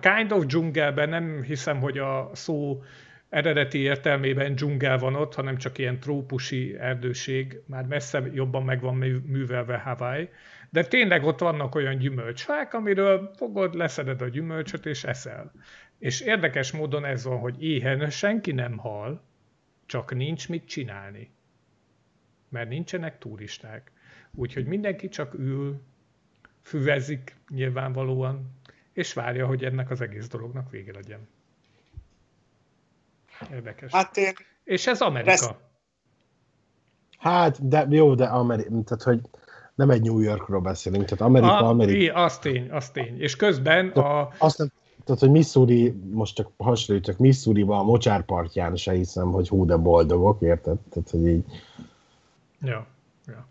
Speaker 3: kind of dzsungelben, nem hiszem, hogy a szó eredeti értelmében dzsungel van ott, hanem csak ilyen trópusi erdőség, már messze jobban meg van művelve Hawaii, de tényleg ott vannak olyan gyümölcsfák, amiről fogod, leszeded a gyümölcsöt és eszel. És érdekes módon ez van, hogy éhen senki nem hal, csak nincs mit csinálni. Mert nincsenek turisták. Úgyhogy mindenki csak ül, füvezik nyilvánvalóan, és várja, hogy ennek az egész dolognak vége legyen. Érdekes.
Speaker 1: Hát én...
Speaker 3: És ez Amerika. Resz...
Speaker 2: Hát, de jó, de Amerika, tehát hogy nem egy New Yorkról beszélünk, tehát Amerika, a, Amerika.
Speaker 3: Az tény, az tény. És közben a...
Speaker 2: Azt nem, tehát, hogy Missouri, most csak hasonlítok, Missouri-ban a mocsárpartján se hiszem, hogy hú, de boldogok, érted? Tehát, hogy így...
Speaker 3: Ja, ja.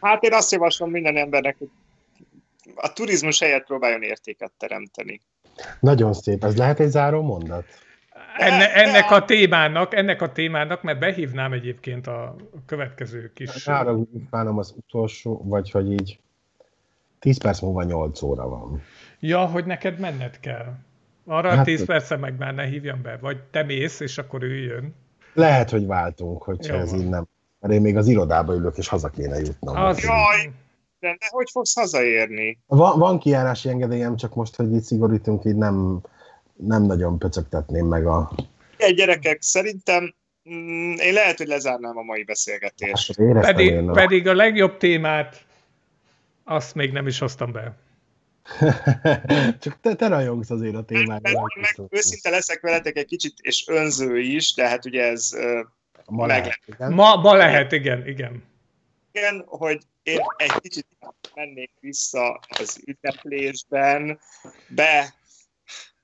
Speaker 1: Hát én azt javaslom minden embernek, hogy a turizmus helyett próbáljon értéket teremteni.
Speaker 2: Nagyon szép. Ez lehet egy záró mondat?
Speaker 3: Enne, ennek a témának, ennek a témának, mert behívnám egyébként a következő kis...
Speaker 2: Nára bánom az utolsó, vagy hogy így 10 perc múlva 8 óra van.
Speaker 3: Ja, hogy neked menned kell. Arra hát, 10 perce meg már ne hívjam be, vagy te mész, és akkor ő jön.
Speaker 2: Lehet, hogy váltunk, hogyha Jó, ez így nem. Mert én még az irodába ülök, és haza kéne jutnom.
Speaker 1: Az... Jaj, de, de hogy fogsz hazaérni?
Speaker 2: Van, van kijárási engedélyem, csak most, hogy itt szigorítunk, így nem, nem nagyon pöcögtetném meg a...
Speaker 1: Egy gyerekek, szerintem mm, én lehet, hogy lezárnám a mai beszélgetést.
Speaker 3: Hát, pedig, a... pedig a legjobb témát azt még nem is hoztam be.
Speaker 2: Csak te, te rajongsz azért a témára. Meg,
Speaker 1: meg, őszinte leszek veletek egy kicsit, és önző is, de hát ugye ez
Speaker 3: ma lehet, igen. Ma, ma lehet, igen, igen.
Speaker 1: Igen, hogy én egy kicsit mennék vissza az ünneplésben, be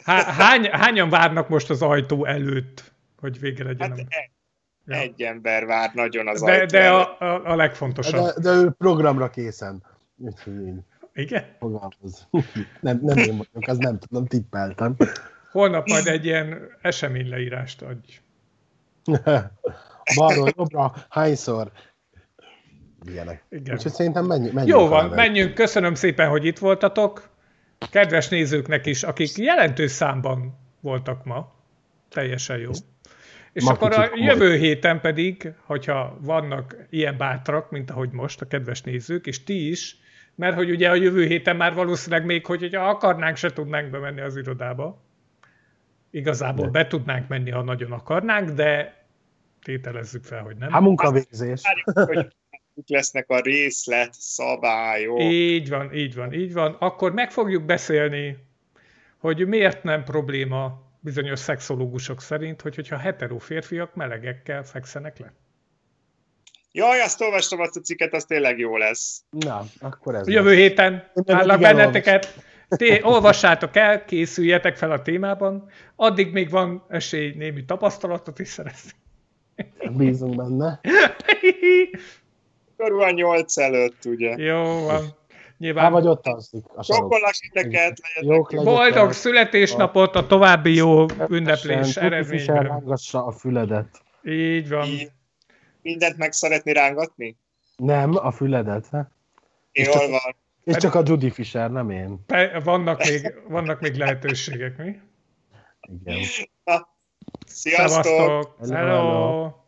Speaker 3: Há, hány, hányan várnak most az ajtó előtt, hogy vége legyen? Hát
Speaker 1: egy, ja. egy ember vár nagyon az
Speaker 3: de,
Speaker 1: ajtó
Speaker 3: De a, a, a legfontosabb.
Speaker 2: De, de ő programra készen.
Speaker 3: Igen?
Speaker 2: Fogalmaz. Nem, nem én vagyok, az nem tudom, tippeltem.
Speaker 3: Holnap majd egy ilyen esemény leírást adj.
Speaker 2: Balról jobbra, hányszor? Ilyenek. Igen. Úgyhogy szerintem menjünk. menjünk
Speaker 3: Jó van, menjünk. Köszönöm szépen, hogy itt voltatok kedves nézőknek is, akik jelentős számban voltak ma. Teljesen jó. És ma akkor a jövő héten pedig, hogyha vannak ilyen bátrak, mint ahogy most a kedves nézők, és ti is, mert hogy ugye a jövő héten már valószínűleg még, hogy hogyha akarnánk, se tudnánk bemenni az irodába. Igazából de. be tudnánk menni, ha nagyon akarnánk, de tételezzük fel, hogy nem.
Speaker 2: Hát munkavégzés
Speaker 1: mik lesznek a részlet szabályok.
Speaker 3: Így van, így van, így van. Akkor meg fogjuk beszélni, hogy miért nem probléma bizonyos szexológusok szerint, hogy, hogyha hetero férfiak melegekkel fekszenek le.
Speaker 1: Jaj, azt olvastam azt a cikket, az tényleg jó lesz.
Speaker 2: Na, akkor ez
Speaker 3: Jövő lesz. héten állnak benneteket. Té, olvassátok el, készüljetek fel a témában. Addig még van esély némi tapasztalatot is szerezni.
Speaker 2: Bízunk benne.
Speaker 1: Körülbelül nyolc előtt, ugye.
Speaker 3: Jó van.
Speaker 2: Nyilván... Há, vagy ott alszik.
Speaker 1: Sokkolak titeket,
Speaker 3: Boldog születésnapot, a további jó ünneplés.
Speaker 2: Rángassa a füledet.
Speaker 3: Így van.
Speaker 1: Mindent meg szeretni rángatni?
Speaker 2: Nem, a füledet.
Speaker 1: Jól van.
Speaker 2: És csak a Judy Fisher, nem én.
Speaker 3: Vannak még, vannak még lehetőségek, mi?
Speaker 2: Igen.
Speaker 1: Na, sziasztok!
Speaker 3: Szevasztok! Hello! Hello.